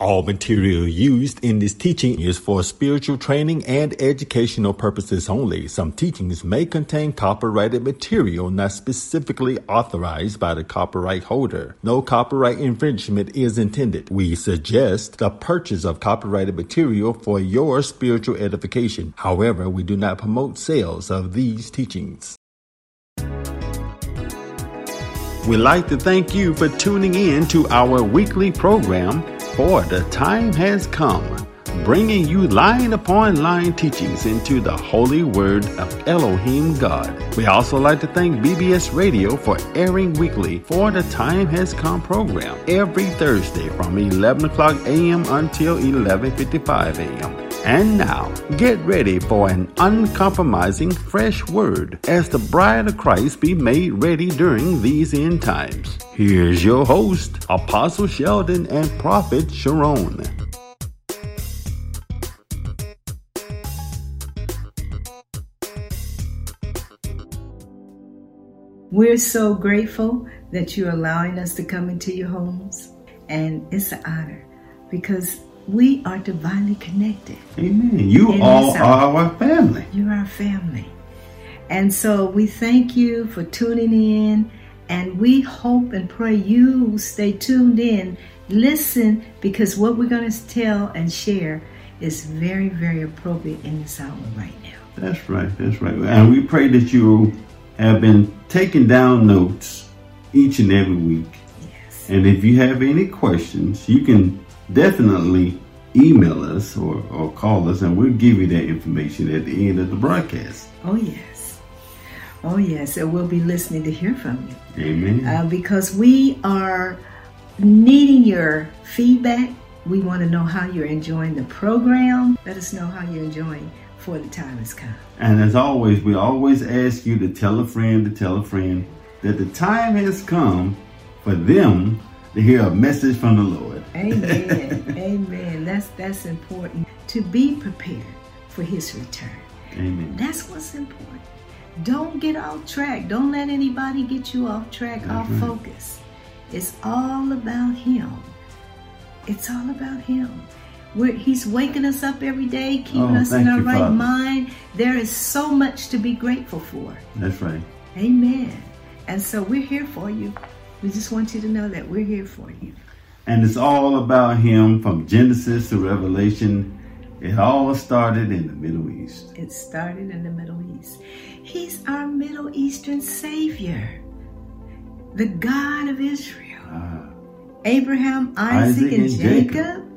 All material used in this teaching is for spiritual training and educational purposes only. Some teachings may contain copyrighted material not specifically authorized by the copyright holder. No copyright infringement is intended. We suggest the purchase of copyrighted material for your spiritual edification. However, we do not promote sales of these teachings. We'd like to thank you for tuning in to our weekly program for the time has come, bringing you line upon line teachings into the holy word of Elohim God. We also like to thank BBS Radio for airing weekly for the Time Has Come program every Thursday from 11 o'clock a.m. until 11.55 a.m. And now, get ready for an uncompromising fresh word as the bride of Christ be made ready during these end times. Here's your host, Apostle Sheldon and Prophet Sharone. We're so grateful that you're allowing us to come into your homes, and it's an honor because we are divinely connected. Amen. You And all are our family. You're our family. And so we thank you for tuning in, and we hope and pray you stay tuned in. Listen, because what we're going to tell and share is very, very appropriate in this hour right now. That's right. That's right. And we pray that you have been taking down notes each and every week. Yes. And if you have any questions, you can definitely email us or, or call us, and we'll give you that information at the end of the broadcast. Oh, yes. Oh, yes. And we'll be listening to hear from you. Amen. uh, because we are needing your feedback. We want to know how you're enjoying the program. Let us know how you're enjoying for the time has come. and as always, we always ask you to tell a friend to tell a friend that the time has come for them to hear a message from the Lord. Amen. Amen. That's that's important to be prepared for His return. Amen. That's what's important. Don't get off track. Don't let anybody get you off track, That's off right. focus. It's all about Him. It's all about Him. We're, he's waking us up every day, keeping Oh, us in our you, right Father. mind. There is so much to be grateful for. That's right. Amen. And so we're here for you. We just want you to know that we're here for you. And it's all about him from Genesis to Revelation. It all started in the Middle East. It started in the Middle East. He's our Middle Eastern Savior, the God of Israel. Ah, Abraham, Isaac, Isaac and, and Jacob. Jacob.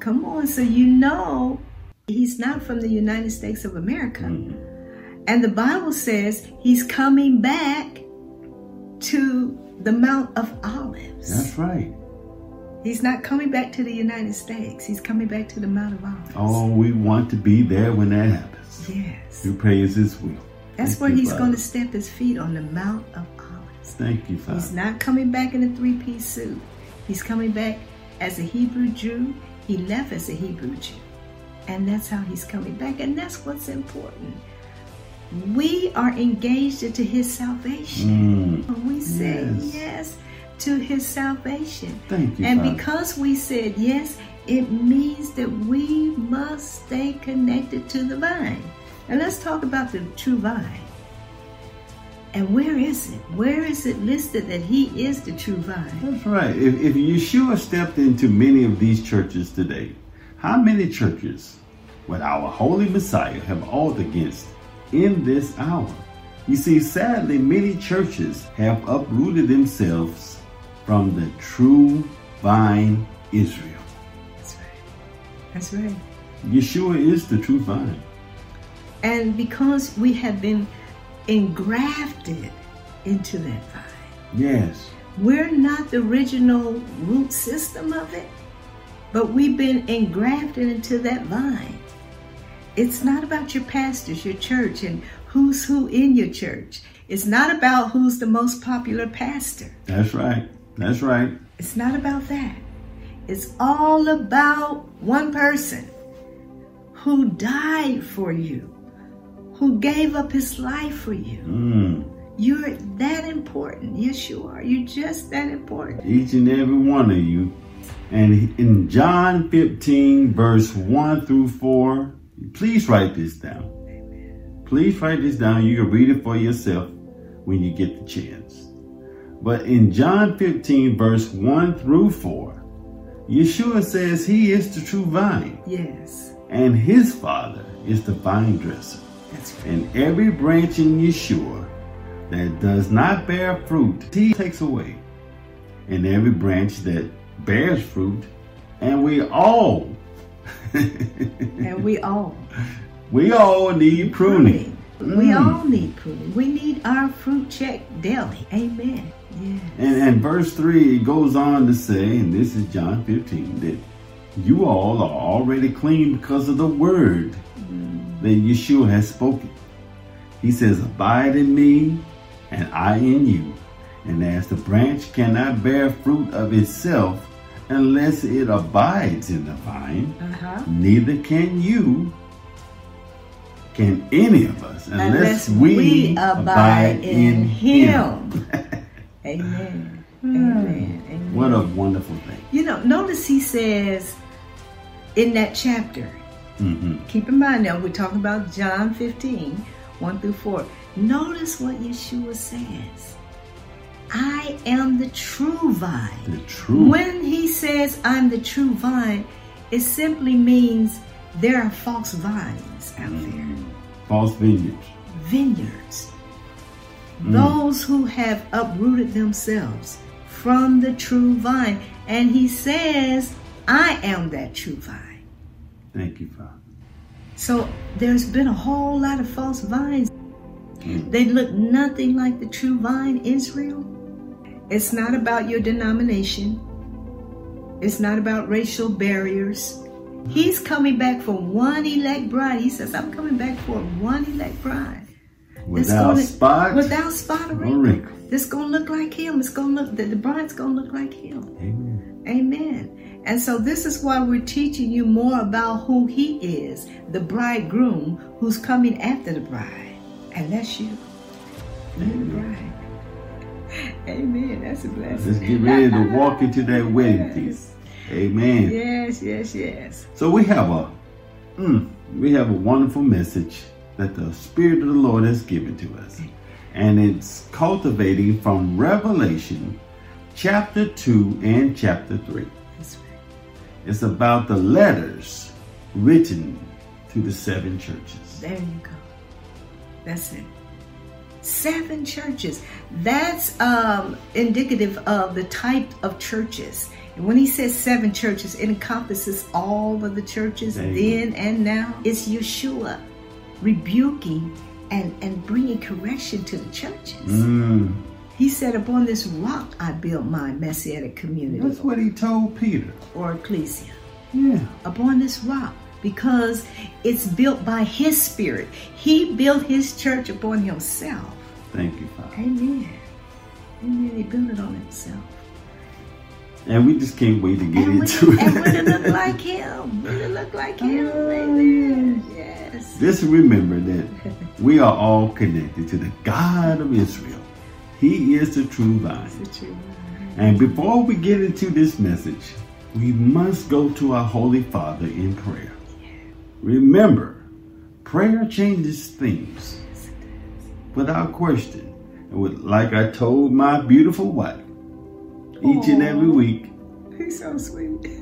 Come on, so you know he's not from the United States of America. mhm. And the Bible says he's coming back to the Mount of Olives. That's right. He's not coming back to the United States. He's coming back to the Mount of Olives. Oh, we want to be there when that happens. yes. We praise His will. That's Thank where you, he's Father. going to step his feet on the Mount of Olives. Thank you, Father. He's not coming back in a three piece suit. He's coming back as a Hebrew Jew. He left as a Hebrew Jew. And that's how he's coming back. And that's what's important. We are engaged into his salvation. Mm, We say Yes. yes to his salvation. Thank you, And Father. because we said yes, it means that we must stay connected to the vine. And let's talk about the true vine. And where is it? Where is it listed that he is the true vine? That's right. If, if Yeshua stepped into many of these churches today, how many churches would our holy Messiah have ought against in this hour? You see, sadly, many churches have uprooted themselves from the true vine Israel. That's right. That's right. Yeshua is the true vine. And because we have been engrafted into that vine, Yes. we're not the original root system of it, but we've been engrafted into that vine. It's not about your pastors, your church, and who's who in your church. It's not about who's the most popular pastor. That's right. That's right. It's not about that. It's all about one person who died for you, who gave up his life for you. Mm. You're that important. Yes, you are. You're just that important. Each and every one of you And in John 15, verse 1 through 4, please write this down. Please write this down. You can read it for yourself when you get the chance. But in John 15, verse 1 through 4, Yeshua says he is the true vine. Yes. And his father is the vine dresser. And every branch in Yeshua that does not bear fruit, he takes away. And every branch that bears fruit, and we all, And we all we all need pruning. We Mm. all need pruning. We need our fruit check daily. Amen. Yes. And, and verse 3 it goes on to say, and this is John 15, that you all are already clean because of the word that Yeshua has spoken. He says, Abide in me, and I in you. And as the branch cannot bear fruit of itself unless it abides in the vine, Uh-huh. neither can you, can any of us, unless, Unless we abide in him. him. Amen. Amen. Amen. What a wonderful thing. You know, notice he says in that chapter, hmm keep in mind now, we're talking about John 15, 1 through 4. Notice what Yeshua says. I am the true vine. The truth. When he says I'm the true vine, it simply means there are false vines out there, False vineyards. vineyards. Those who have uprooted themselves from the true vine. And he says, I am that true vine. Thank you, Father. So there's been a whole lot of false vines. Hmm. They look nothing like the true vine, Israel. It's not about your denomination. It's not about racial barriers. He's coming back for one elect bride. He says, I'm coming back for one elect bride. Without gonna- spot Without spot or wrinkle. wrinkle. This gonna look like him. It's gonna look the, the bride's gonna look like him. Amen. Amen. And so this is why we're teaching you more about who he is, the bridegroom who's coming after the bride. And that's you. You're the bride. Amen. That's a blessing. Let's get ready to walk into that wedding feast. Amen. Yes, yes, yes. So we have a mm, we have a wonderful message that the Spirit of the Lord has given to us. And it's cultivating from Revelation chapter 2 and chapter 3. It's about the letters written to the seven churches. There you go. That's it. Seven churches. That's um, indicative of the type of churches. And when he says seven churches, it encompasses all of the churches then and now. It's Yeshua rebuking and, and bringing correction to the churches. Mm, He said, Upon this rock I built my messianic community that's what he told Peter. or ecclesia Yeah. upon this rock because it's built by his spirit. He built his church upon himself. Thank you, Father. Amen. Amen. He built it on himself. And we just can't wait to get And into we, and to it. look like oh, him. We to look like him. Oh, Amen. Yes. Just remember that we are all connected to the God of Israel. He is the true vine. The truth. And before we get into this message, we must go to our Holy Father in prayer. Remember, prayer changes things without question. And with, like I told my beautiful wife, each and every week, He's so sweet.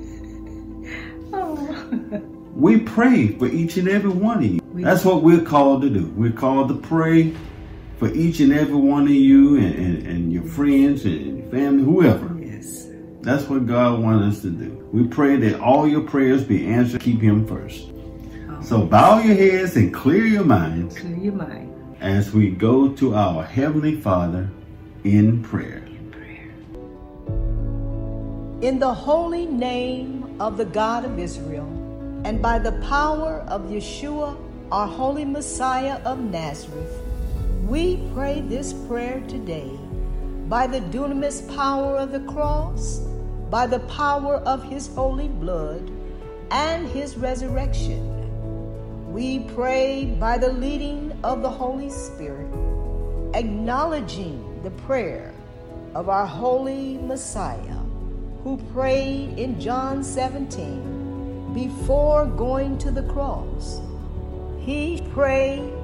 Oh. we pray for each and every one of you. We- That's what we're called to do. We're called to pray for each and every one of you and, and, and your friends and your family, whoever. Yes. That's what God wants us to do. We pray that all your prayers be answered. Keep Him first. Oh. So bow your heads and clear your minds Clear your mind as we go to our Heavenly Father in prayer. in prayer. In the holy name of the God of Israel, and by the power of Yeshua, our holy Messiah of Nazareth, we pray this prayer today. By the dunamis power of the cross, by the power of his holy blood, and his resurrection, we pray by the leading of the Holy Spirit, acknowledging the prayer of our holy Messiah who prayed in John 17 before going to the cross. He prayed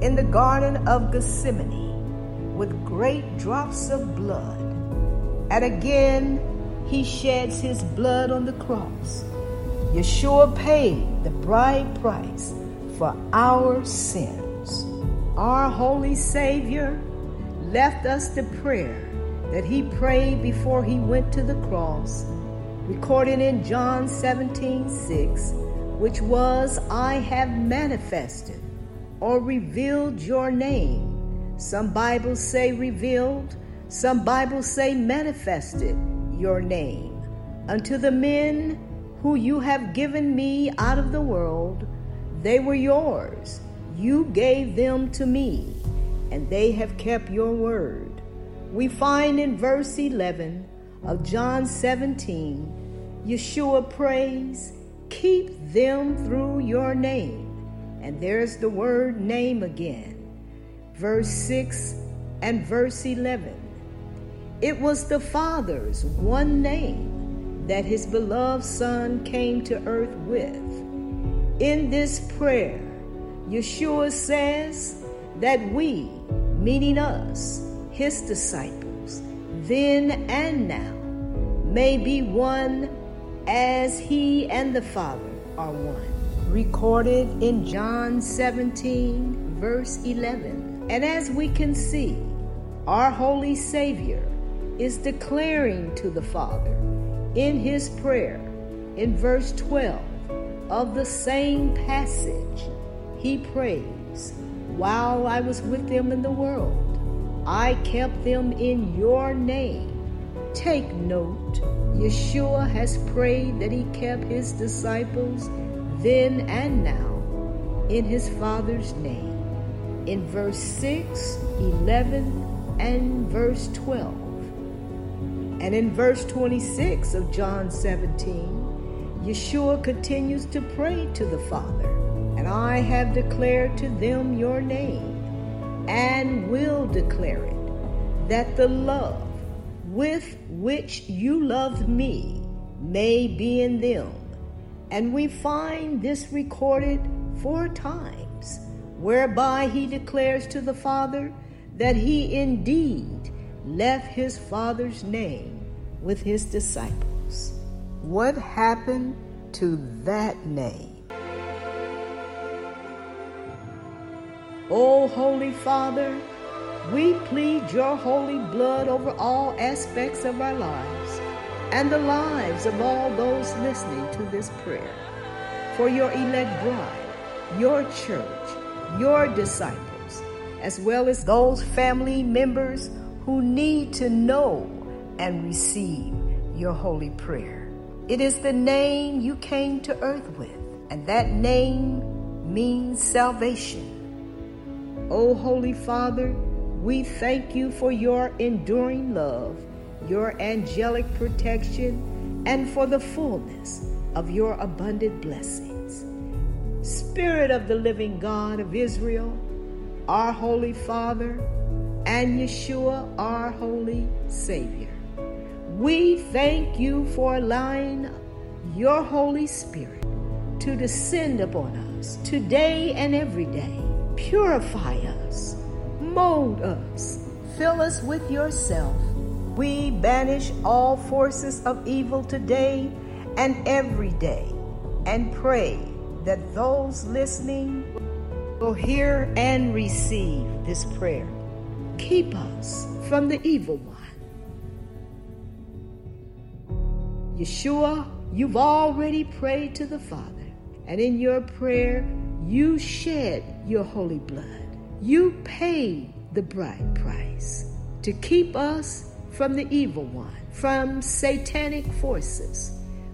in the Garden of Gethsemane with great drops of blood. And again, he sheds his blood on the cross. Yeshua paid the bride price for our sins. Our holy Savior left us the prayer that he prayed before he went to the cross, recorded in John 17 6, which was, I have manifested or revealed your name. Some Bibles say revealed, some Bibles say manifested your name unto the men who you have given me out of the world. They were yours. You gave them to me, and they have kept your word. We find in verse 11 of John 17, Yeshua prays, Keep them through your name and there's the word name again. Verse 6 and verse 11. It was the Father's one name that his beloved Son came to earth with. In this prayer, Yeshua says that we, meaning us, his disciples, then and now, may be one as he and the Father are one recorded in John 17, verse 11. And as we can see, our Holy Savior is declaring to the Father in his prayer in verse 12 of the same passage. He prays, While I was with them in the world, I kept them in your name. Take note, Yeshua has prayed that he kept his disciples then and now, in his Father's name. In verse 6, 11, and verse 12. And in verse 26 of John 17, Yeshua continues to pray to the Father, and I have declared to them your name, and will declare it, that the love with which you loved me may be in them and we find this recorded four times, whereby he declares to the Father that he indeed left his Father's name with his disciples. What happened to that name? O Holy Father, we plead your holy blood over all aspects of our lives and the lives of all those listening to this prayer. For your elect bride, your church, your disciples, as well as those family members who need to know and receive your holy prayer. It is the name you came to earth with, and that name means salvation. O Holy Father, we thank you for your enduring love your angelic protection, and for the fullness of your abundant blessings. Spirit of the living God of Israel, our Holy Father, and Yeshua, our Holy Savior, we thank you for allowing your Holy Spirit to descend upon us today and every day. Purify us, mold us, fill us with yourself we banish all forces of evil today and every day and pray that those listening will hear and receive this prayer. Keep us from the evil one. Yeshua, you've already prayed to the Father, and in your prayer, you shed your holy blood. You paid the bride price to keep us from the evil one, from satanic forces.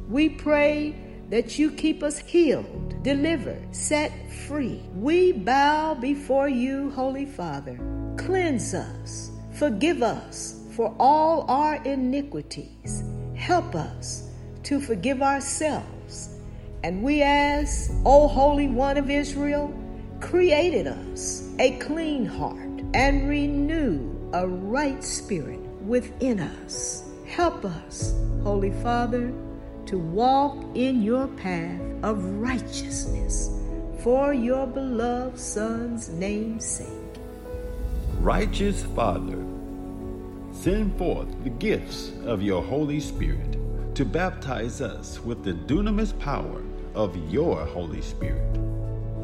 We pray that you keep us healed, delivered, set free. We bow before you, Holy Father. Cleanse us, forgive us for all our iniquities. Help us to forgive ourselves. And we ask, O Holy One of Israel, created us a clean heart and renew a right spirit within us. Help us, Holy Father, to walk in your path of righteousness for your beloved Son's name's sake. Righteous Father, send forth the gifts of your Holy Spirit to baptize us with the dunamis power of your Holy Spirit,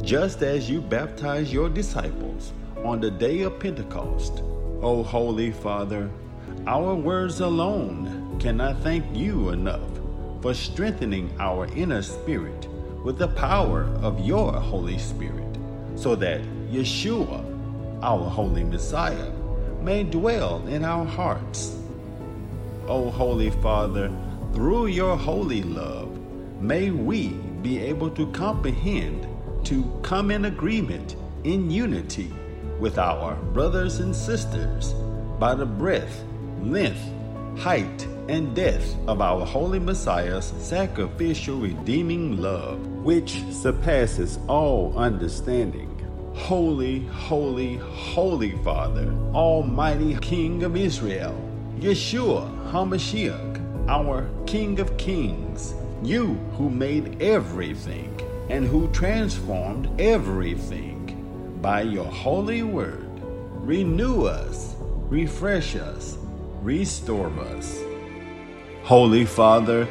just as you baptized your disciples on the day of Pentecost. O Holy Father, our words alone cannot thank you enough for strengthening our inner spirit with the power of your Holy Spirit, so that Yeshua, our Holy Messiah, may dwell in our hearts. O Holy Father, through your holy love, may we be able to comprehend, to come in agreement, in unity with our brothers and sisters by the breadth, length, height, and depth of our Holy Messiah's sacrificial redeeming love, which surpasses all understanding. Holy, holy, holy Father, Almighty King of Israel, Yeshua HaMashiach, our King of Kings, you who made everything and who transformed everything by your holy word, renew us, refresh us, restore us. Holy Father,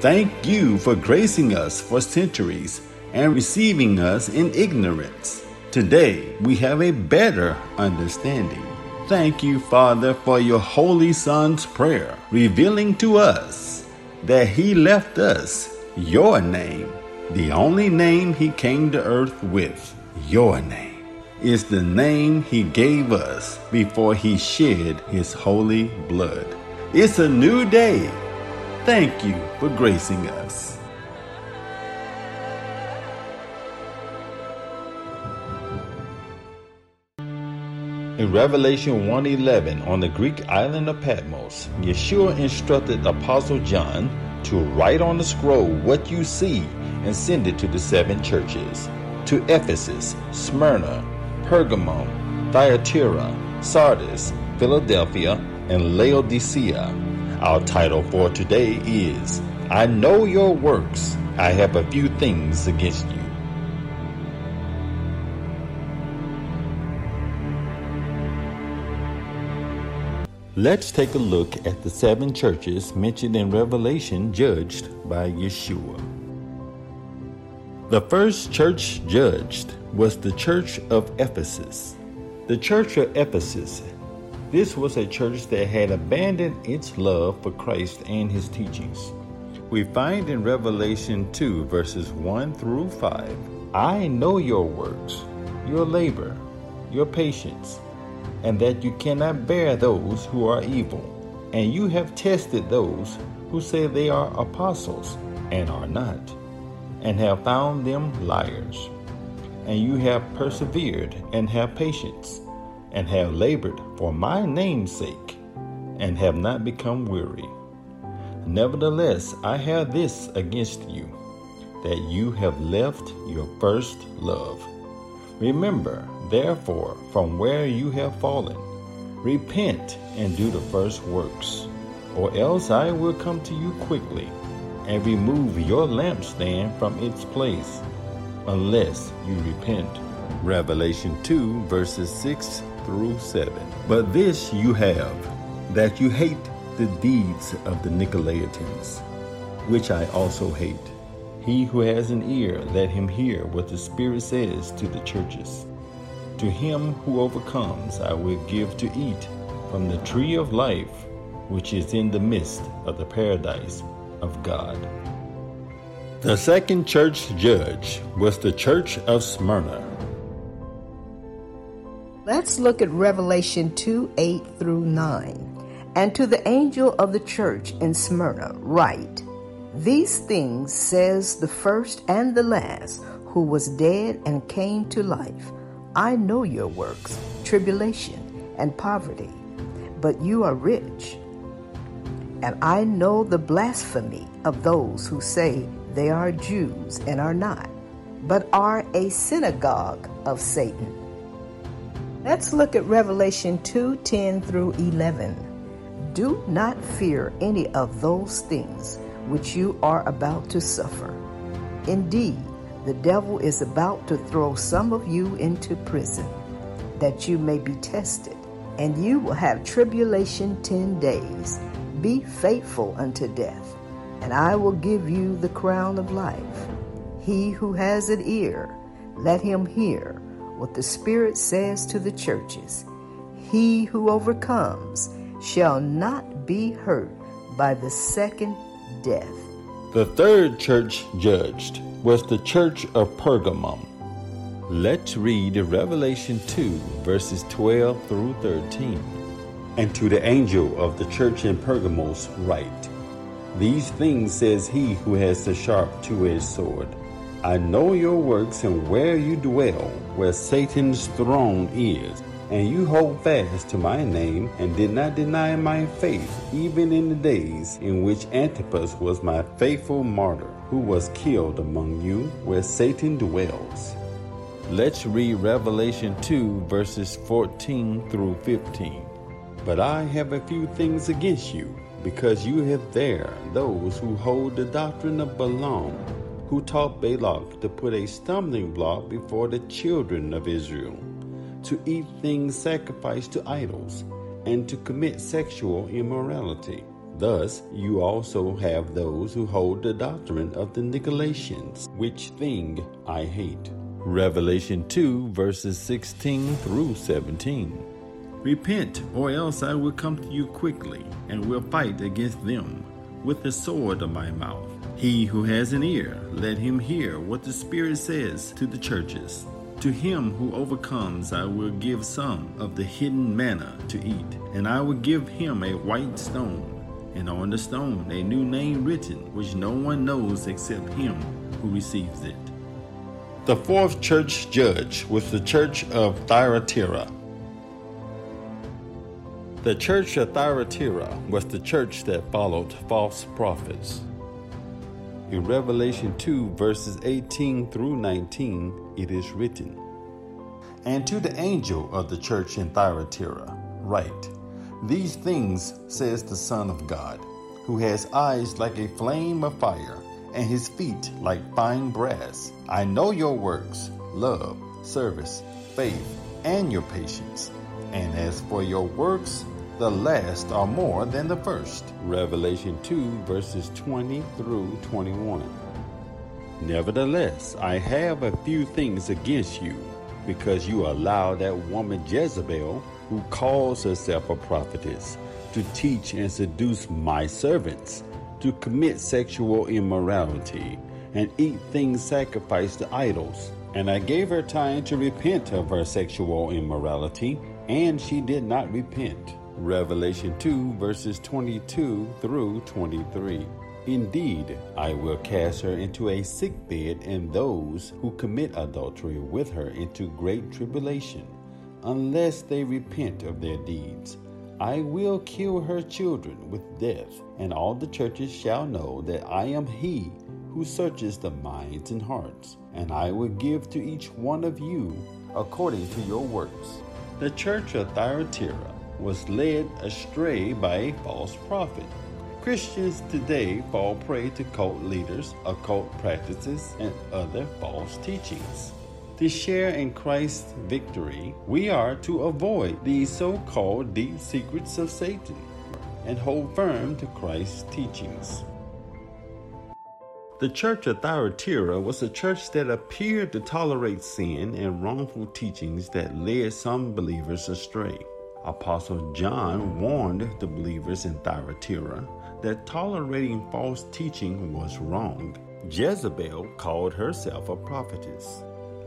thank you for gracing us for centuries and receiving us in ignorance. Today we have a better understanding. Thank you, Father, for your Holy Son's prayer, revealing to us that he left us your name, the only name he came to earth with, your name, is the name he gave us before he shed his holy blood. It's a new day Thank you for gracing us. In Revelation 1:11 on the Greek island of Patmos, Yeshua instructed Apostle John to write on the scroll what you see and send it to the seven churches to Ephesus, Smyrna, Pergamum, Thyatira, Sardis, Philadelphia, and Laodicea. Our title for today is I Know Your Works. I have a few things against you. Let's take a look at the seven churches mentioned in Revelation judged by Yeshua. The first church judged was the church of Ephesus. The church of Ephesus this was a church that had abandoned its love for Christ and his teachings. We find in Revelation 2, verses 1 through 5 I know your works, your labor, your patience, and that you cannot bear those who are evil. And you have tested those who say they are apostles and are not, and have found them liars. And you have persevered and have patience and have labored for my name's sake, and have not become weary. Nevertheless, I have this against you, that you have left your first love. Remember, therefore, from where you have fallen, repent and do the first works, or else I will come to you quickly and remove your lampstand from its place, unless you repent. Revelation 2, verses 6 through 7. But this you have, that you hate the deeds of the Nicolaitans, which I also hate. He who has an ear, let him hear what the Spirit says to the churches. To him who overcomes, I will give to eat from the tree of life, which is in the midst of the paradise of God. The second church judge was the church of Smyrna. Let's look at Revelation 2 8 through 9. And to the angel of the church in Smyrna, write These things says the first and the last, who was dead and came to life. I know your works, tribulation, and poverty, but you are rich. And I know the blasphemy of those who say they are Jews and are not, but are a synagogue of Satan. Let's look at Revelation 2 10 through 11. Do not fear any of those things which you are about to suffer. Indeed, the devil is about to throw some of you into prison, that you may be tested, and you will have tribulation ten days. Be faithful unto death, and I will give you the crown of life. He who has an ear, let him hear what the Spirit says to the churches. He who overcomes shall not be hurt by the second death. The third church judged was the church of Pergamum. Let's read Revelation 2, verses 12 through 13. And to the angel of the church in Pergamos write, These things says he who has the sharp two-edged sword. I know your works and where you dwell, where Satan's throne is, and you hold fast to my name and did not deny my faith, even in the days in which Antipas was my faithful martyr, who was killed among you, where Satan dwells. Let's read Revelation 2, verses 14 through 15. But I have a few things against you, because you have there those who hold the doctrine of Balaam who taught Balak to put a stumbling block before the children of Israel, to eat things sacrificed to idols, and to commit sexual immorality. Thus, you also have those who hold the doctrine of the Nicolaitans, which thing I hate. Revelation 2, verses 16 through 17. Repent, or else I will come to you quickly, and will fight against them with the sword of my mouth. He who has an ear, let him hear what the Spirit says to the churches. To him who overcomes, I will give some of the hidden manna to eat, and I will give him a white stone, and on the stone a new name written, which no one knows except him who receives it. The fourth church judge was the church of Thyatira. The church of Thyatira was the church that followed false prophets. In Revelation 2, verses 18 through 19, it is written, And to the angel of the church in Thyatira, write, These things says the Son of God, who has eyes like a flame of fire, and his feet like fine brass. I know your works, love, service, faith, and your patience. And as for your works, the last are more than the first. Revelation 2, verses 20 through 21. Nevertheless, I have a few things against you, because you allow that woman Jezebel, who calls herself a prophetess, to teach and seduce my servants, to commit sexual immorality, and eat things sacrificed to idols. And I gave her time to repent of her sexual immorality, and she did not repent. Revelation 2, verses 22 through 23. Indeed, I will cast her into a sick bed, and those who commit adultery with her into great tribulation, unless they repent of their deeds. I will kill her children with death, and all the churches shall know that I am he who searches the minds and hearts, and I will give to each one of you according to your works. The church of Thyatira was led astray by a false prophet. Christians today fall prey to cult leaders, occult practices, and other false teachings. To share in Christ's victory, we are to avoid these so called deep secrets of Satan and hold firm to Christ's teachings. The church of Thyatira was a church that appeared to tolerate sin and wrongful teachings that led some believers astray. Apostle John warned the believers in Thyatira that tolerating false teaching was wrong. Jezebel called herself a prophetess.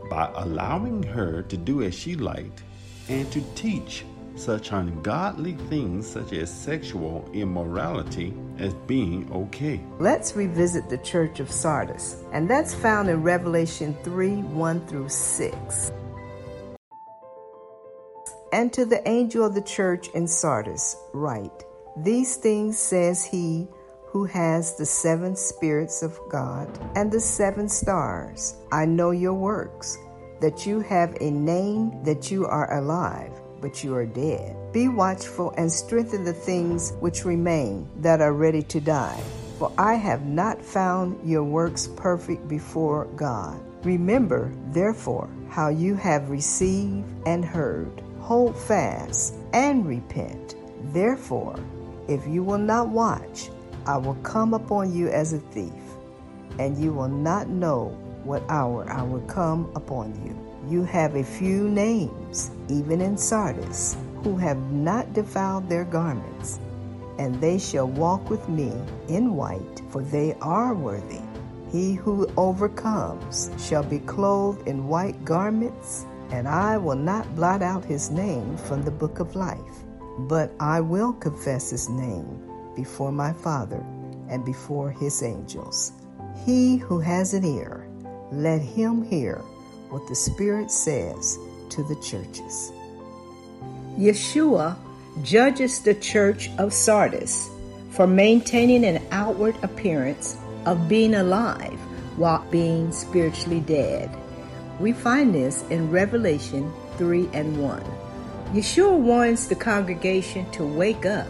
By allowing her to do as she liked and to teach such ungodly things such as sexual immorality as being okay. Let's revisit the church of Sardis, and that's found in Revelation 3 1 through 6. And to the angel of the church in Sardis, write These things says he who has the seven spirits of God and the seven stars. I know your works, that you have a name, that you are alive, but you are dead. Be watchful and strengthen the things which remain that are ready to die. For I have not found your works perfect before God. Remember, therefore, how you have received and heard. Hold fast and repent. Therefore, if you will not watch, I will come upon you as a thief, and you will not know what hour I will come upon you. You have a few names, even in Sardis, who have not defiled their garments, and they shall walk with me in white, for they are worthy. He who overcomes shall be clothed in white garments, and I will not blot out his name from the book of life, but I will confess his name before my Father and before his angels. He who has an ear, let him hear what the Spirit says to the churches. Yeshua judges the church of Sardis for maintaining an outward appearance of being alive while being spiritually dead. We find this in Revelation 3 and 1. Yeshua warns the congregation to wake up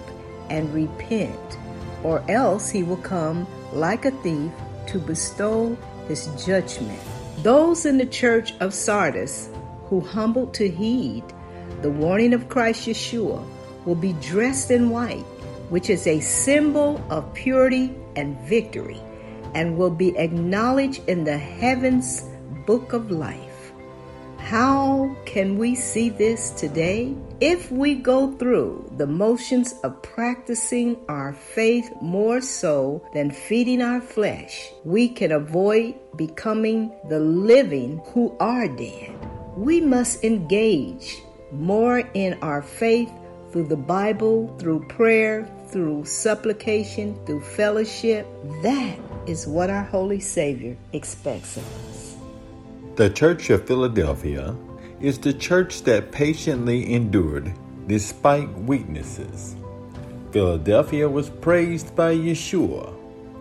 and repent, or else he will come like a thief to bestow his judgment. Those in the church of Sardis who humbled to heed the warning of Christ Yeshua will be dressed in white, which is a symbol of purity and victory, and will be acknowledged in the heavens book of life. How can we see this today? If we go through the motions of practicing our faith more so than feeding our flesh, we can avoid becoming the living who are dead. We must engage more in our faith through the Bible, through prayer, through supplication, through fellowship. That is what our Holy Savior expects of us. The Church of Philadelphia is the church that patiently endured despite weaknesses. Philadelphia was praised by Yeshua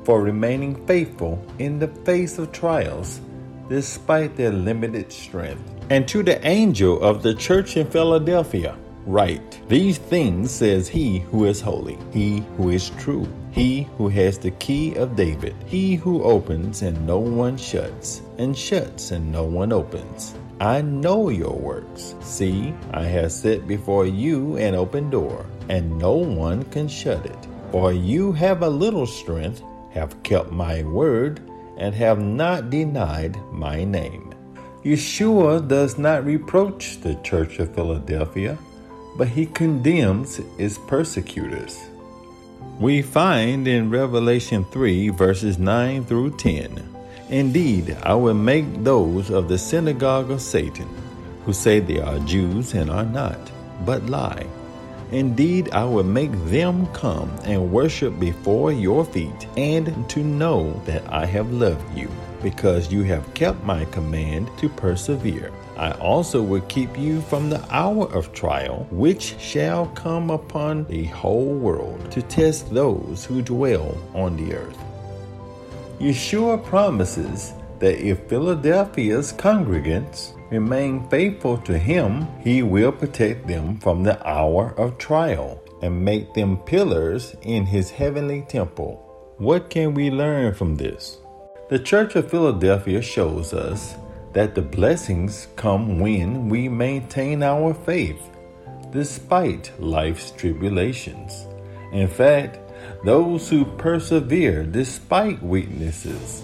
for remaining faithful in the face of trials despite their limited strength. And to the angel of the church in Philadelphia, write These things says he who is holy, he who is true, he who has the key of David, he who opens and no one shuts, and shuts and no one opens. I know your works. See, I have set before you an open door, and no one can shut it. For you have a little strength, have kept my word, and have not denied my name. Yeshua does not reproach the church of Philadelphia, but he condemns its persecutors. We find in Revelation 3, verses 9 through 10 Indeed, I will make those of the synagogue of Satan, who say they are Jews and are not, but lie. Indeed, I will make them come and worship before your feet, and to know that I have loved you because you have kept my command to persevere. I also will keep you from the hour of trial, which shall come upon the whole world to test those who dwell on the earth. Yeshua promises that if Philadelphia's congregants remain faithful to him, he will protect them from the hour of trial and make them pillars in his heavenly temple. What can we learn from this? The Church of Philadelphia shows us that the blessings come when we maintain our faith despite life's tribulations. In fact, those who persevere despite weaknesses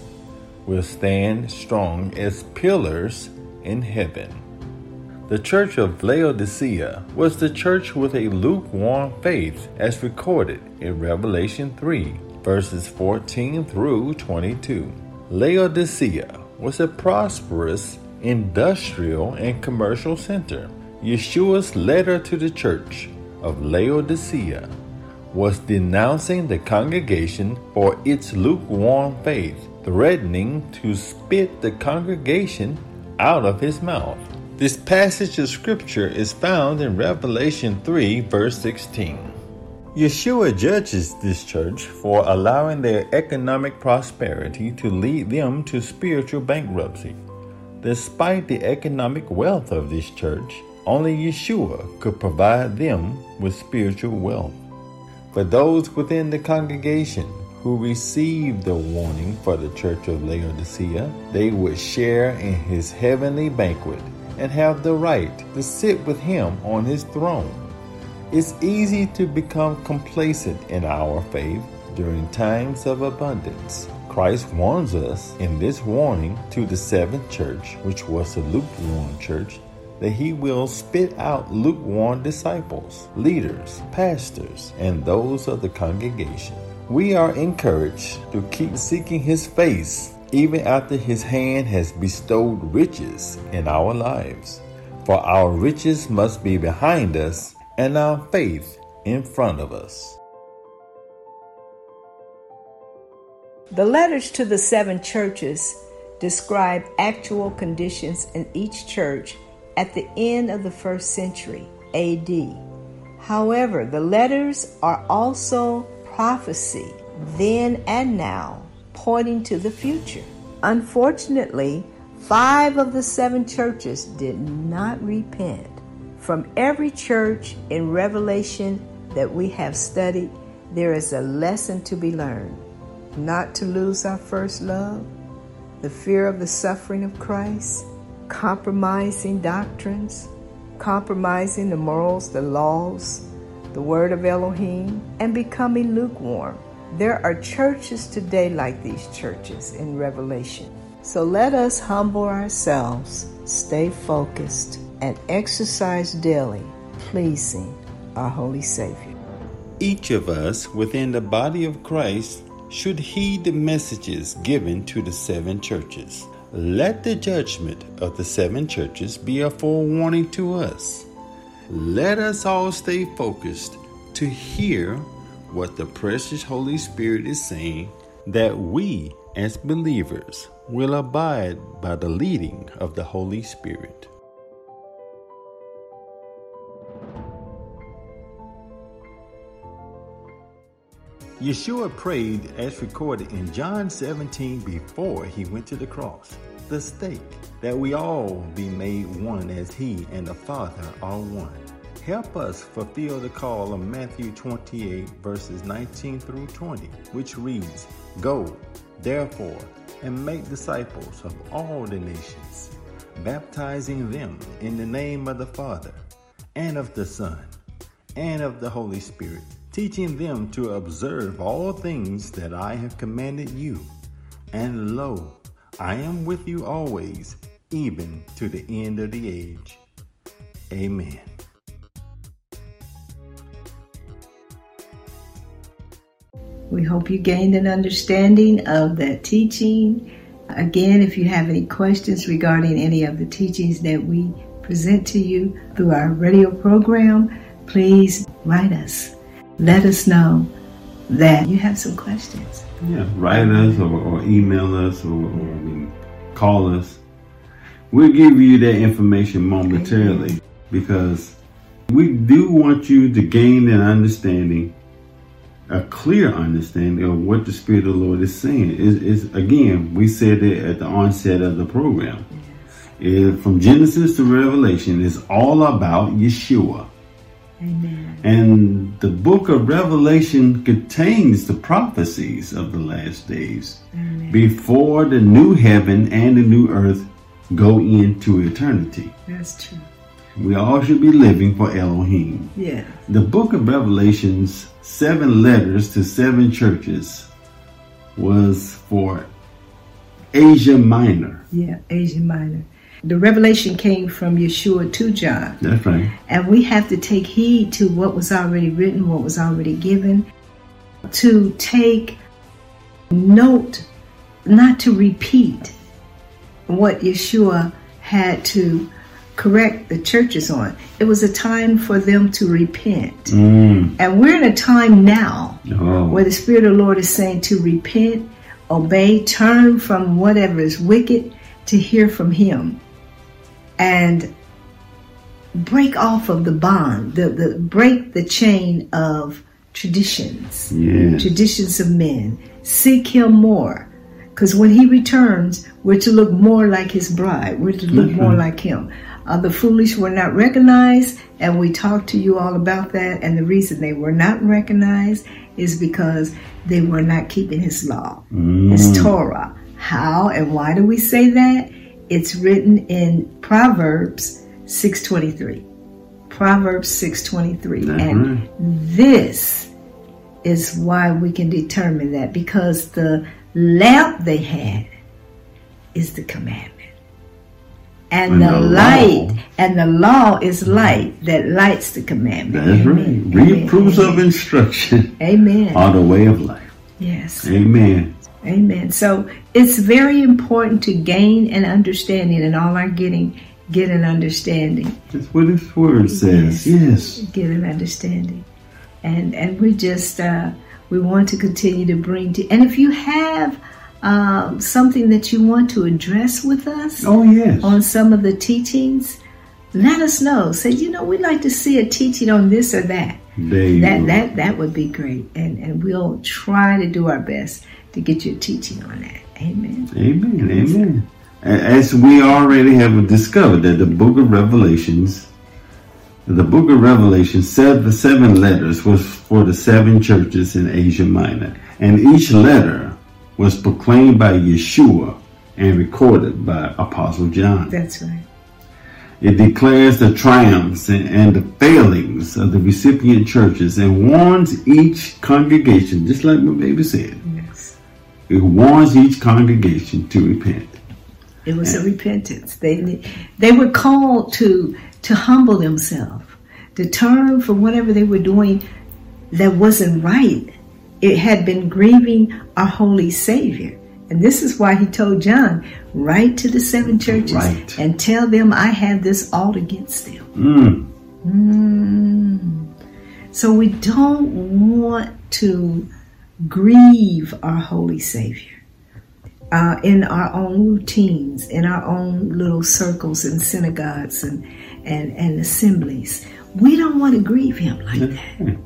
will stand strong as pillars in heaven. The church of Laodicea was the church with a lukewarm faith as recorded in Revelation 3, verses 14 through 22. Laodicea was a prosperous industrial and commercial center. Yeshua's letter to the church of Laodicea was denouncing the congregation for its lukewarm faith, threatening to spit the congregation out of his mouth. This passage of scripture is found in Revelation 3, verse 16. Yeshua judges this church for allowing their economic prosperity to lead them to spiritual bankruptcy. Despite the economic wealth of this church, Only Yeshua could provide them with spiritual wealth. For those within the congregation who received the warning for the church of Laodicea, they would share in his heavenly banquet and have the right to sit with him on his throne. It's easy to become complacent in our faith during times of abundance. Christ warns us in this warning to the seventh church, which was a lukewarm church, that he will spit out lukewarm disciples, leaders, pastors, and those of the congregation. We are encouraged to keep seeking his face even after his hand has bestowed riches in our lives. For our riches must be behind us and our faith in front of us. The letters to the seven churches describe actual conditions in each church at the end of the first century AD. However, the letters are also prophecy, then and now, pointing to the future. Unfortunately, five of the seven churches did not repent. From every church in Revelation that we have studied, there is a lesson to be learned not to lose our first love, the fear of the suffering of Christ, compromising doctrines, compromising the morals, the laws, the word of Elohim, and becoming lukewarm. There are churches today like these churches in Revelation. So let us humble ourselves, stay focused, and exercise daily, pleasing our Holy Savior. Each of us within the body of Christ should heed the messages given to the seven churches. Let the judgment of the seven churches be a forewarning to us. Let us all stay focused to hear what the precious Holy Spirit is saying, that we, as believers, will abide by the leading of the Holy Spirit. Yeshua prayed as recorded in John 17 before he went to the cross, the stake, that we all be made one as he and the Father are one. Help us fulfill the call of Matthew 28, verses 19 through 20, which reads Go, therefore, and make disciples of all the nations, baptizing them in the name of the Father, and of the Son, and of the Holy Spirit teaching them to observe all things that I have commanded you. And lo, I am with you always, even to the end of the age. Amen. We hope you gained an understanding of that teaching. Again, if you have any questions regarding any of the teachings that we present to you through our radio program, please write us let us know that you have some questions. Yeah, write us or, or email us or, or call us. We'll give you that information momentarily because we do want you to gain an understanding, a clear understanding of what the Spirit of the Lord is saying. Is is again, we said it at the onset of the program. Yes. from Genesis to Revelation is all about Yeshua. Amen. And the book of Revelation contains the prophecies of the last days Amen. before the new heaven and the new earth go into eternity. That's true. We all should be living for Elohim. Yeah. The book of Revelation's seven letters to seven churches was for Asia Minor. Yeah, Asia Minor the revelation came from Yeshua to John. That's right. And we have to take heed to what was already written, what was already given, to take note, not to repeat what Yeshua had to correct the churches on. It was a time for them to repent. Mm. And we're in a time now oh. where the Spirit of the Lord is saying to repent, obey, turn from whatever is wicked to hear from Him and break off of the bond, the, the break the chain of traditions, yes. traditions of men. Seek him more. Because when he returns, we're to look more like his bride. We're to look more like him. uh, the foolish were not recognized, and we talked to you all about that. And the reason they were not recognized is because they were not keeping His law, Mm. His Torah. How and why do we say that? It's written in Proverbs six twenty three. Proverbs six twenty three, That's and this is why we can determine that because the lamp they had is the commandment. And, And the, the light, law. and the law is light that lights the commandment. That's right. Amen. Reproofs of instruction Amen. are the way of life. Yes. Amen. Amen. So it's very important to gain an understanding, and all our getting, get an understanding. That's what His Word says. Yes. get an understanding and and we just uh, we want to continue to bring to and if you have um, something that you want to address with us Oh, yes. on some of the teachings let us know say you know we'd like to see a teaching on this or that There you that go. that that would be great and and we'll try to do our best to get your teaching on that amen Amen. Amen. As we already have discovered that the book of Revelations, the book of Revelation said the seven letters was for the seven churches in Asia Minor. And each letter was proclaimed by Yeshua and recorded by Apostle John. that's right It declares the triumphs and, the failings of the recipient churches and warns each congregation, just like my baby said, it warns each congregation to repent. It was a repentance. They they were called to to humble themselves, to turn from whatever they were doing that wasn't right. It had been grieving our holy Savior. And this is why he told John, write to the seven churches Right. and tell them I have this all against them. Mm. Mm. So we don't want to grieve our holy Savior uh, in our own routines, in our own little circles and synagogues and, and, and assemblies. We don't want to grieve him like that.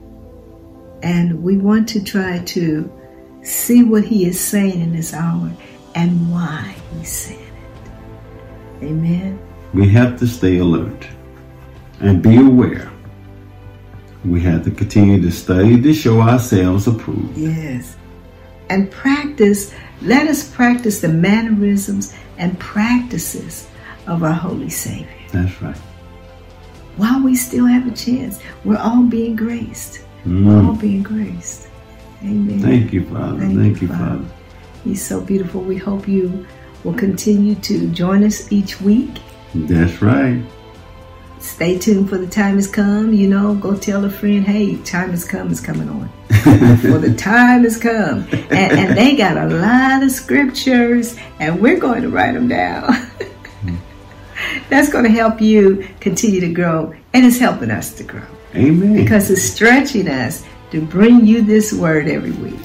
And we want to try to see what he is saying in this hour and why he's saying it. Amen. We have to stay alert and be aware. We have to continue to study to show ourselves approved. Yes. And practice, let us practice the mannerisms and practices of our Holy Savior. That's right. While we still have a chance, we're all being graced. Mm. All being graced. Amen. Thank you, Father. Thank Thank, you, you, Father. Father. He's so beautiful. We hope you will continue to join us each week. That's right. Stay tuned for the time has come. You know, go tell a friend, hey, time has come, it's coming on. for the time has come. And, and they got a lot of scriptures, and we're going to write them down. That's going to help you continue to grow, and it's helping us to grow Amen. because it's stretching us to bring you this word every week.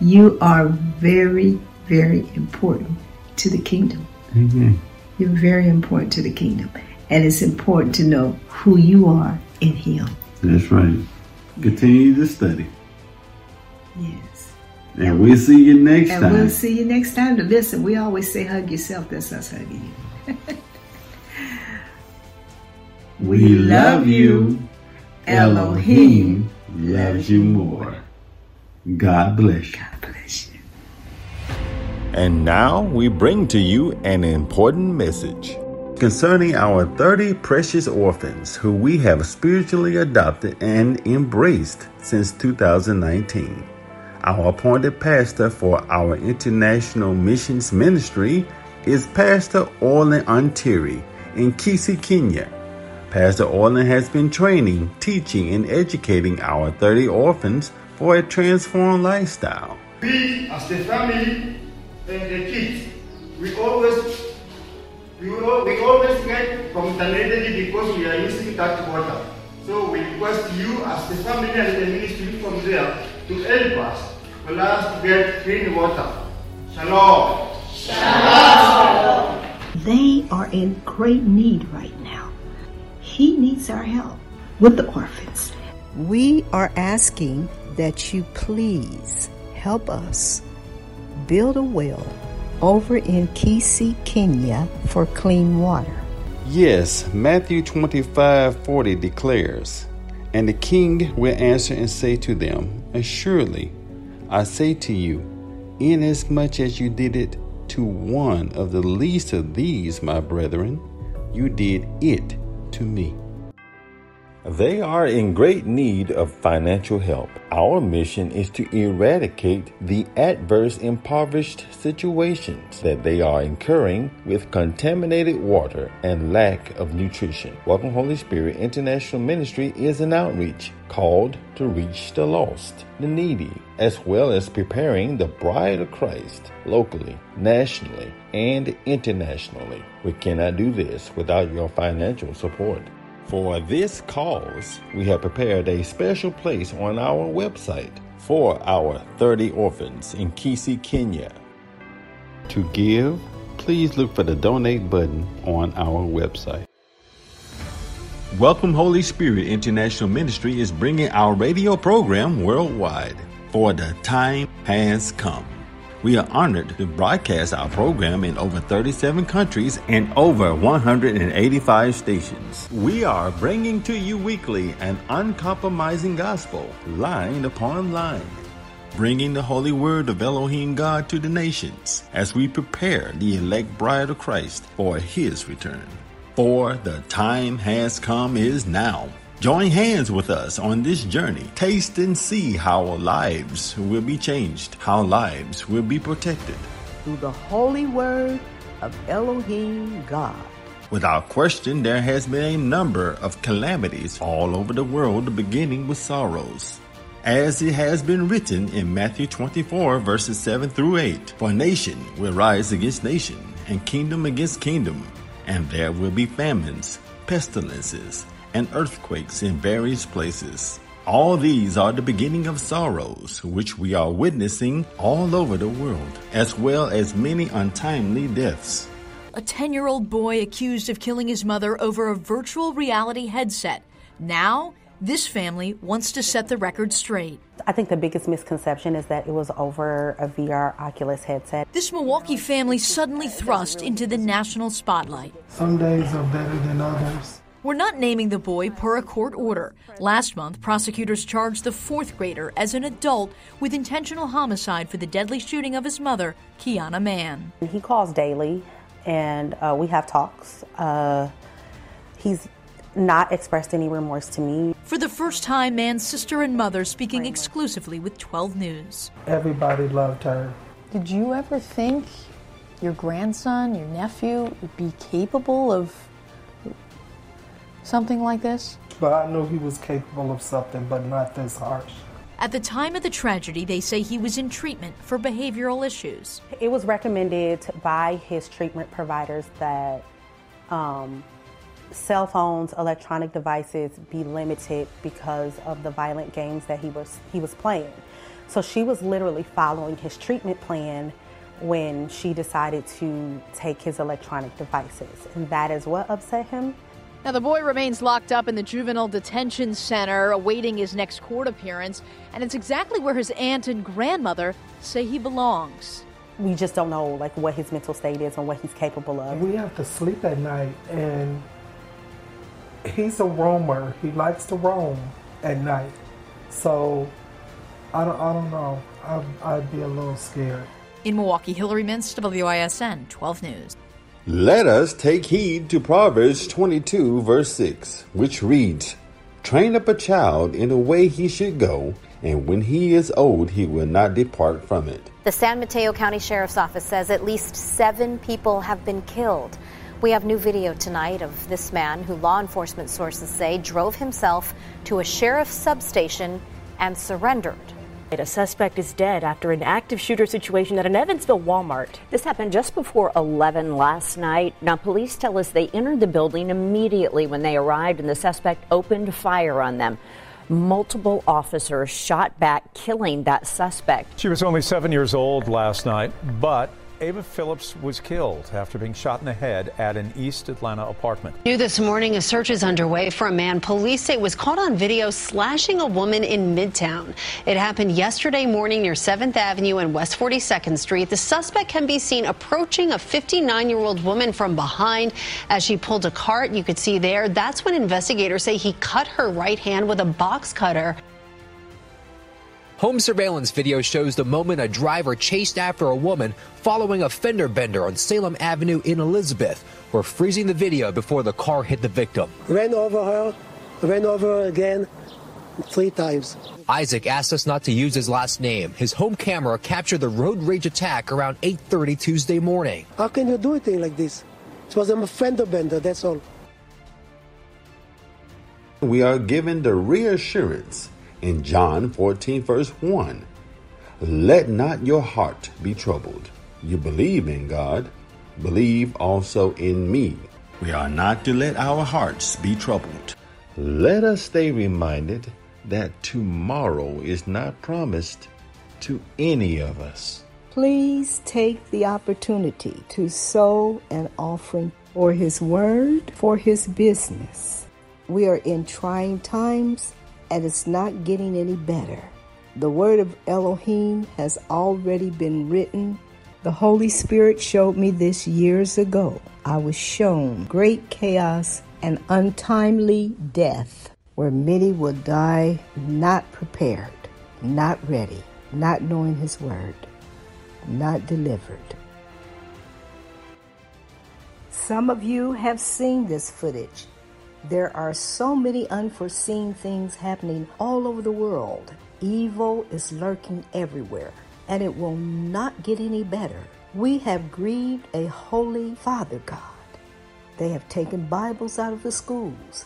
You are very, very important to the kingdom. Amen. You're very important to the kingdom. And it's important to know who you are in Him. That's right. Continue to study. Yes. And we'll see you next And time. we'll see you next time. To listen, we always say hug yourself. That's us hugging you. we love you. Elohim loves you more. God bless you. God bless you. And now we bring to you an important message. Concerning our 30 precious orphans who we have spiritually adopted and embraced since 2019. Our appointed pastor for our international missions ministry is Pastor Orlin Ontiri in Kisii, Kenya. Pastor Orlin has been training, teaching, and educating our 30 orphans for a transformed lifestyle. we as the family and the kids, we always we, al- we always get contaminated because we are using that water. So we request you as the family and the ministry from there to help us for us to get clean water. Shalom. Shalom. They are in great need right now. He needs our help with the orphans. We are asking that you please help us build a well over in Kisii, Kenya for clean water. Yes, Matthew 25 40 declares, And the king will answer and say to them, Assuredly, I say to you, inasmuch as you did it to one of the least of these, my brethren, you did it to me. They are in great need of financial help. Our mission is to eradicate the adverse impoverished situations that they are incurring with contaminated water and lack of nutrition. Welcome Holy Spirit International Ministry is an outreach called to reach the lost, the needy, as well as preparing the bride of Christ locally, nationally, and internationally. We cannot do this without your financial support. For this cause, we have prepared a special place on our website for our 30 orphans in Kisii, Kenya. To give, please look for the donate button on our website. Welcome Holy Spirit International Ministry is bringing our radio program worldwide. For the time has come. We are honored to broadcast our program in over 37 countries and over 185 stations. We are bringing to you weekly an uncompromising gospel, line upon line, bringing the holy word of Elohim God to the nations as we prepare the elect bride of Christ for his return. For the time has come is now. Join hands with us on this journey. Taste and see how our lives will be changed, how lives will be protected. Through the holy word of Elohim God. Without question, there has been a number of calamities all over the world, beginning with sorrows. As it has been written in Matthew 24, verses 7 through 8 For nation will rise against nation, and kingdom against kingdom, and there will be famines, pestilences, and earthquakes in various places. All these are the beginning of sorrows, which we are witnessing all over the world, as well as many untimely deaths. A 10 year old boy accused of killing his mother over a virtual reality headset. Now, this family wants to set the record straight. I think the biggest misconception is that it was over a VR Oculus headset. This Milwaukee family suddenly thrust into the national spotlight. Some days are better than others. We're not naming the boy per a court order. Last month, prosecutors charged the fourth grader as an adult with intentional homicide for the deadly shooting of his mother, Kiana Mann. He calls daily, and uh, we have talks. Uh, he's not expressed any remorse to me. For the first time, Mann's sister and mother speaking exclusively with 12 News. Everybody loved her. Did you ever think your grandson, your nephew, would be capable of something like this? But I knew he was capable of something, but not this harsh. At the time of the tragedy, they say he was in treatment for behavioral issues. It was recommended by his treatment providers that um, cell phones, electronic devices be limited because of the violent games that he was he was playing. So she was literally following his treatment plan when she decided to take his electronic devices, and that is what upset him. Now, the boy remains locked up in the juvenile detention center, awaiting his next court appearance, and it's exactly where his aunt and grandmother say he belongs. We just don't know like what his mental state is and what he's capable of. We have to sleep at night, and he's a roamer. He likes to roam at night, so I don't, I don't know. I'd, I'd be a little scared. In Milwaukee, Hillary Mintz, WISN 12 News. Let us take heed to Proverbs 22, verse 6, which reads Train up a child in the way he should go, and when he is old, he will not depart from it. The San Mateo County Sheriff's Office says at least seven people have been killed. We have new video tonight of this man who law enforcement sources say drove himself to a sheriff's substation and surrendered. A suspect is dead after an active shooter situation at an Evansville Walmart. This happened just before 11 last night. Now, police tell us they entered the building immediately when they arrived, and the suspect opened fire on them. Multiple officers shot back, killing that suspect. She was only seven years old last night, but Ava Phillips was killed after being shot in the head at an East Atlanta apartment. New this morning, a search is underway for a man police say was caught on video slashing a woman in Midtown. It happened yesterday morning near 7th Avenue and West 42nd Street. The suspect can be seen approaching a 59 year old woman from behind as she pulled a cart. You could see there. That's when investigators say he cut her right hand with a box cutter. Home surveillance video shows the moment a driver chased after a woman following a fender bender on Salem Avenue in Elizabeth. We're freezing the video before the car hit the victim. Ran over her, ran over her again three times. Isaac asked us not to use his last name. His home camera captured the road rage attack around 8:30 Tuesday morning. How can you do a thing like this? It was a fender bender, that's all. We are given the reassurance in John 14, verse 1 Let not your heart be troubled. You believe in God, believe also in me. We are not to let our hearts be troubled. Let us stay reminded that tomorrow is not promised to any of us. Please take the opportunity to sow an offering for His Word, for His business. We are in trying times and it's not getting any better. The word of Elohim has already been written. The Holy Spirit showed me this years ago. I was shown great chaos and untimely death, where many will die not prepared, not ready, not knowing His word, not delivered. Some of you have seen this footage there are so many unforeseen things happening all over the world. Evil is lurking everywhere, and it will not get any better. We have grieved a holy Father God. They have taken Bibles out of the schools.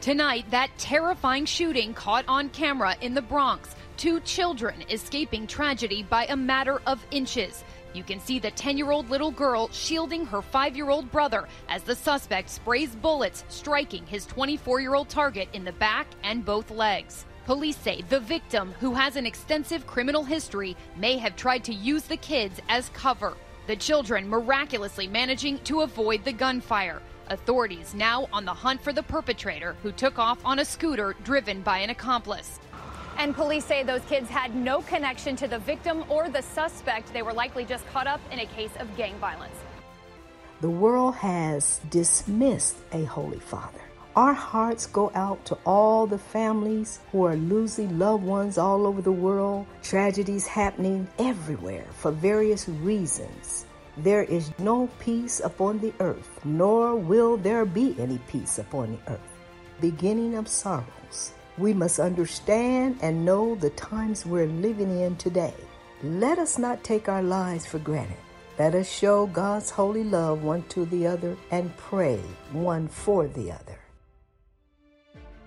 Tonight, that terrifying shooting caught on camera in the Bronx. Two children escaping tragedy by a matter of inches. You can see the 10 year old little girl shielding her 5 year old brother as the suspect sprays bullets, striking his 24 year old target in the back and both legs. Police say the victim, who has an extensive criminal history, may have tried to use the kids as cover. The children miraculously managing to avoid the gunfire. Authorities now on the hunt for the perpetrator who took off on a scooter driven by an accomplice. And police say those kids had no connection to the victim or the suspect. They were likely just caught up in a case of gang violence. The world has dismissed a Holy Father. Our hearts go out to all the families who are losing loved ones all over the world, tragedies happening everywhere for various reasons. There is no peace upon the earth, nor will there be any peace upon the earth. Beginning of sorrows we must understand and know the times we're living in today. Let us not take our lives for granted. Let us show God's holy love one to the other and pray one for the other.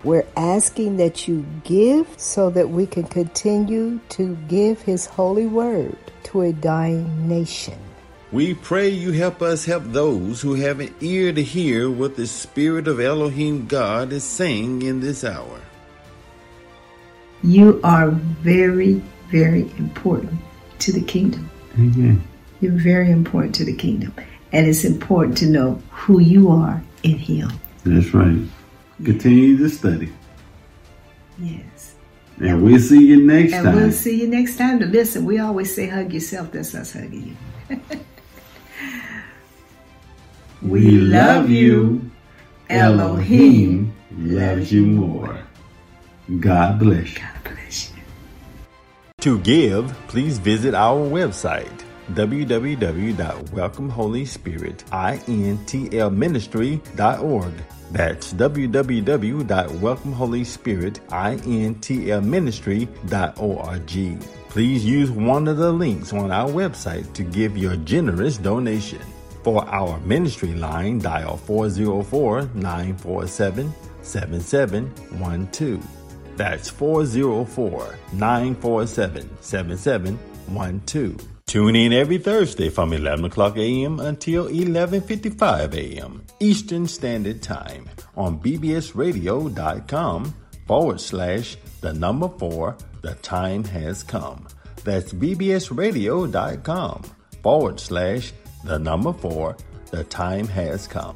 We're asking that you give so that we can continue to give His holy word to a dying nation. We pray you help us help those who have an ear to hear what the Spirit of Elohim God is saying in this hour. You are very, very important to the kingdom. Amen. You're very important to the kingdom. And it's important to know who you are in Him. That's right. Continue to study. Yes. And, and we'll see you next and time. we'll see you next time. To listen, we always say hug yourself. That's us hugging you. we, we love you. Elohim loves you more. God bless you. God bless you. To give, please visit our website www.welcomeholyspiritintlministry.org. That's www.welcomeholyspiritintlministry.org. Please use one of the links on our website to give your generous donation. For our ministry line, dial 404 947 7712. That's 404 947 7712. Tune in every Thursday from 11 o'clock a.m. until 11.55 a.m. Eastern Standard Time on bbsradio.com forward slash the number four, the time has come. That's bbsradio.com forward slash the number four, the time has come.